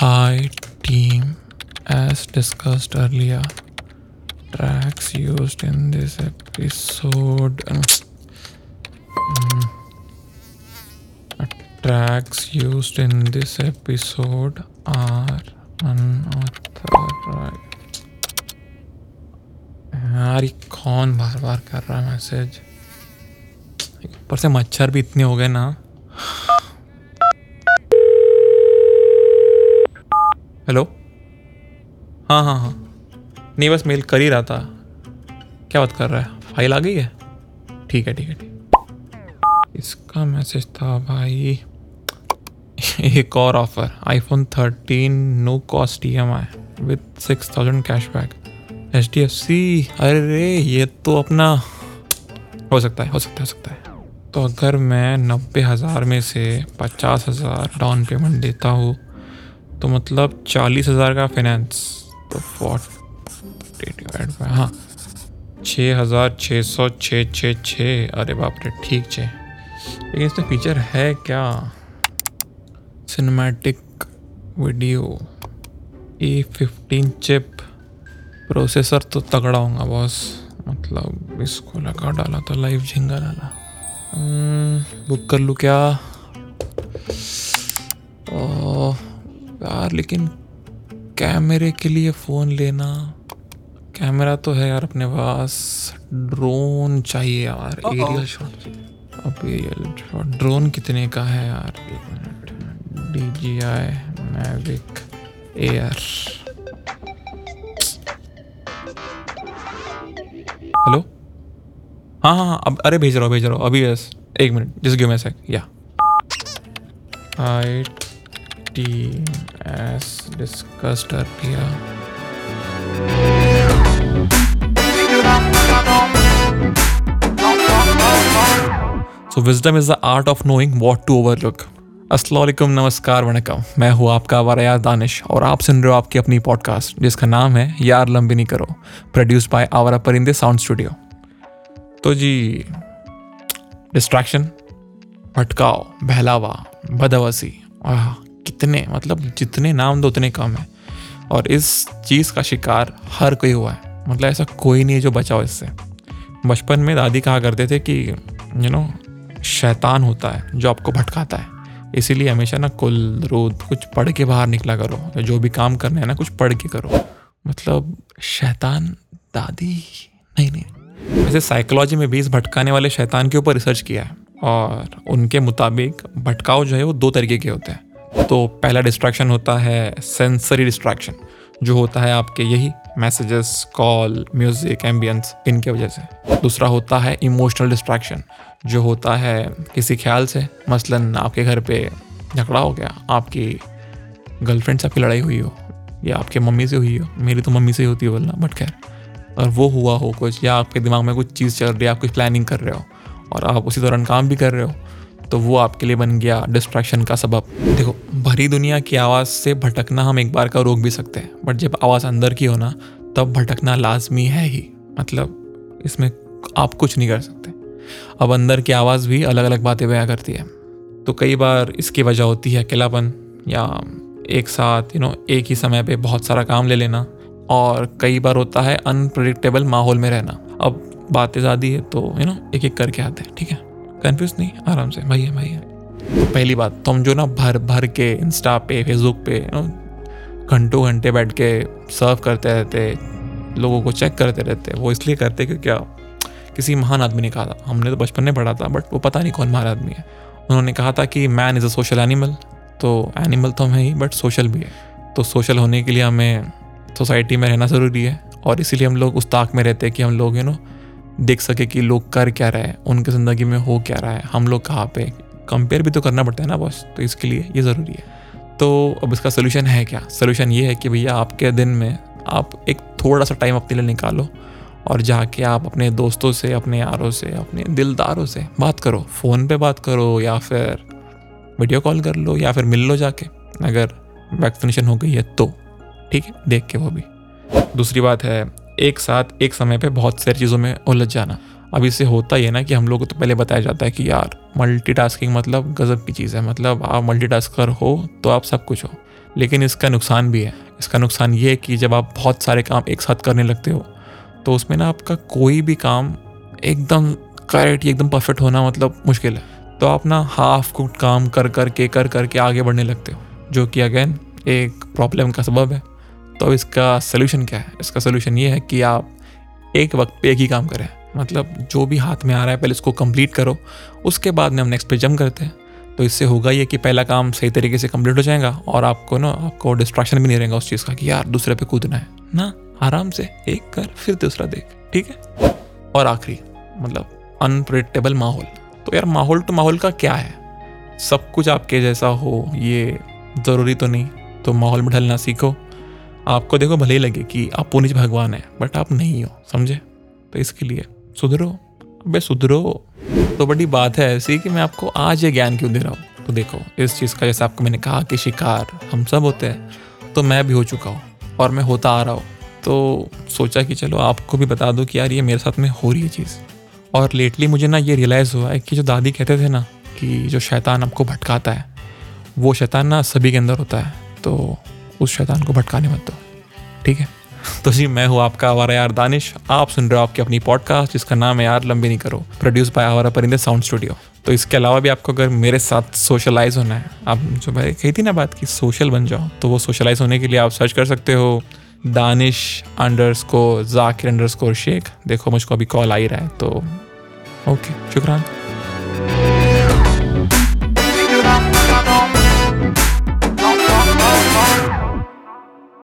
Hi, team. As discussed earlier, tracks used in this episode. Mm. tracks used in this episode are unauthorized. यार ये कौन बार बार कर रहा है मैसेज ऊपर से मच्छर भी इतने हो गए ना हेलो हाँ हाँ हाँ। नहीं, बस मेल कर ही रहा था। क्या बात कर रहा है? फ़ाइल आ गई है? ठीक है ठीक है, ठीक इसका मैसेज था भाई। एक और offer iPhone 13 no cost E M I with six thousand cash back H D F C अरे, ये तो अपना हो सकता है, हो सकता है, हो सकता है। तो अगर मैं नब्बे हज़ार में से पचास हज़ार डाउन पेमेंट देता हूँ तो मतलब चालीस हज़ार का फाइनेंस तो फोर्टी हाँ। छः हज़ार छः सौ छः छः छः अरे बाप रे ठीक छः। लेकिन इसमें फीचर है क्या? Cinematic video A fifteen chip processor तो तगड़ा होगा बॉस मतलब इसको लगा डाला तो लाइव झिंगा डाला। बुक कर लूँ क्या? यार लेकिन कैमरे के लिए फ़ोन लेना कैमरा तो है यार अपने पास। ड्रोन चाहिए यार एरियल शॉट अब एरियल शॉट ड्रोन कितने का है यार? D J I Mavic Air hello हाँ हाँ हाँ अब अरे भेज रहा हूँ भेज रहा हूँ। अभी बस एक मिनट जिस गिव मैं सेक या आई टी S discussed earlier so wisdom is the art of knowing what to overlook Aslam नमस्कार वणकम मैं हूँ आपका वारायार दानिश और आप सुन रहे हो आपकी अपनी पॉडकास्ट जिसका नाम है यार लंबी नहीं करो प्रोड्यूस बाय आवारा परिंदे साउंड स्टूडियो तो जी डिस्ट्रैक्शन भटकाव, बहलावा बदवसी कितने मतलब जितने नाम दो उतने कम है। और इस चीज़ का शिकार हर कोई हुआ है। मतलब ऐसा कोई नहीं है जो बचाओ इससे। बचपन में दादी कहा करते थे कि यू नो शैतान होता है जो आपको भटकाता है। इसीलिए हमेशा ना कुल रोद कुछ पढ़ के बाहर निकला करो। जो भी काम करना है ना, कुछ पढ़ के करो। मतलब शैतान दादी, नहीं नहीं। वैसे साइकोलॉजी में भी इस भटकाने वाले शैतान के ऊपर रिसर्च किया है। और उनके मुताबिक भटकाव जो है वो दो तरीके के होते हैं। तो पहला डिस्ट्रैक्शन होता है सेंसरी डिस्ट्रैक्शन जो होता है आपके यही मैसेजेस कॉल म्यूज़िक एम्बियंस इनके वजह से। दूसरा होता है इमोशनल डिस्ट्रैक्शन जो होता है किसी ख्याल से, मसलन आपके घर पे झगड़ा हो गया, आपकी गर्लफ्रेंड से आपकी लड़ाई हुई हो, या आपके मम्मी से हुई हो, मेरी तो मम्मी से ही होती है बोलना बट खैर। और वो हुआ हो कुछ, या आपके दिमाग में कुछ चीज़ चल रही है, आप कुछ प्लानिंग कर रहे हो, और आप उसी दौरान काम भी कर रहे हो तो वो आपके लिए बन गया डिस्ट्रैक्शन का सबब। देखो, भरी दुनिया की आवाज़ से भटकना हम एक बार का रोक भी सकते हैं बट जब आवाज़ अंदर की हो ना, तब भटकना लाजमी है ही। मतलब इसमें आप कुछ नहीं कर सकते। अब अंदर की आवाज़ भी अलग अलग बातें बयां करती है। तो कई बार इसकी वजह होती है अकेलापन या एक साथ यू नो एक ही समय पे बहुत सारा काम ले लेना और कई बार होता है अनप्रडिक्टेबल माहौल में रहना। अब बातें ज़्यादा है तो यू नो एक एक करके आते हैं, ठीक है? कन्फ्यूज़ नहीं, आराम से, भाई है भाई है। पहली बात तो हम जो ना भर भर के इंस्टा पे फेसबुक पे घंटों घंटे बैठ के सर्व करते रहते, लोगों को चेक करते रहते, वो इसलिए करते क्योंकि क्या, किसी महान आदमी ने कहा था। हमने तो बचपन में पढ़ा था बट वो पता नहीं कौन महान आदमी है। उन्होंने कहा था कि man is a social animal तो एनिमल तो हम है ही बट सोशल भी है। तो सोशल होने के लिए हमें सोसाइटी में रहना ज़रूरी है, और इसीलिए हम लोग उस ताक में रहते हैं कि हम लोग यू नो देख सके कि लोग कर क्या रहे हैं, उनकी ज़िंदगी में हो क्या रहा है, हम लोग कहाँ पे कंपेयर भी तो करना पड़ता है ना बॉस तो इसके लिए ये ज़रूरी है। तो अब इसका सोल्यूशन है क्या? सोल्यूशन ये है कि भैया आपके दिन में आप एक थोड़ा सा टाइम अपने लिए निकालो और जाके आप अपने दोस्तों से, अपने यारों से, अपने दिलदारों से बात करो। फ़ोन पे बात करो या फिर वीडियो कॉल कर लो या फिर मिल लो जाके। अगर वैक्सीनेशन हो गई है तो ठीक है? देख के वो भी। दूसरी बात है एक साथ, एक समय पे बहुत सारी चीज़ों में उलझ जाना। अब इससे होता ही है ना कि हम लोग को तो पहले बताया जाता है कि यार मल्टीटास्किंग मतलब गज़ब की चीज़ है। मतलब आप मल्टीटास्कर हो तो आप सब कुछ हो। लेकिन इसका नुकसान भी है। इसका नुकसान ये है कि जब आप बहुत सारे काम एक साथ करने लगते हो तो उसमें ना आपका कोई भी काम एकदम करेक्ट एकदम परफेक्ट होना मतलब मुश्किल है। तो आप ना हाफ़ कुड काम कर कर के, कर कर के आगे बढ़ने लगते हो। जो कि अगेन एक प्रॉब्लम का सबब है। तो इसका सोल्यूशन क्या है? इसका सोल्यूशन ये है कि आप एक वक्त पे एक ही काम करें। मतलब जो भी हाथ में आ रहा है, पहले उसको कंप्लीट करो। उसके बाद में हम नेक्स्ट पे जम करते हैं। तो इससे होगा ये कि पहला काम सही तरीके से कंप्लीट हो जाएगा और आपको ना, आपको डिस्ट्रैक्शन भी नहीं रहेगा उस चीज़ का कि यार, दूसरे पे कूदना है। ना, आराम से एक कर, फिर दूसरा देख। ठीक है? और आखिरी मतलब अनप्रिडिक्टेबल माहौल। तो यार, माहौल तो माहौल का क्या है? सब कुछ आपके जैसा हो, ये ज़रूरी तो नहीं। तो माहौल में ढलना सीखो। आपको देखो भले ही लगे कि आप पुनिज भगवान है बट आप नहीं हो, समझे? तो इसके लिए सुधरो, अबे सुधरो। तो बड़ी बात है ऐसी कि मैं आपको आज ये ज्ञान क्यों दे रहा हूँ? तो देखो, इस चीज़ का जैसे आपको मैंने कहा कि शिकार हम सब होते हैं तो मैं भी हो चुका हूँ और मैं होता आ रहा हूँ। तो सोचा कि चलो आपको भी बता दो कि यार ये मेरे साथ में हो रही है चीज़। और लेटली मुझे ना ये रियलाइज़ हुआ है कि जो दादी कहते थे ना कि जो शैतान आपको भटकाता है, वो शैतान ना सभी के अंदर होता है। तो उस शैतान को भटकाने मत दो। ठीक है? तो जी, मैं हूँ आपका आवारा यार दानिश। आप सुन रहे हो आपकी अपनी पॉडकास्ट जिसका नाम है यार लंबी नहीं करो। प्रोड्यूस बाय आवारा परिंदे साउंड स्टूडियो तो इसके अलावा भी आपको अगर मेरे साथ सोशलाइज होना है, आप जो भाई कही थी ना बात की सोशल बन जाओ तो वो सोशलाइज होने के लिए आप सर्च कर सकते हो Danish underscore Zakir underscore Sheikh. देखो, मुझको अभी कॉल आ ही रहा है तो ओके शुक्रान।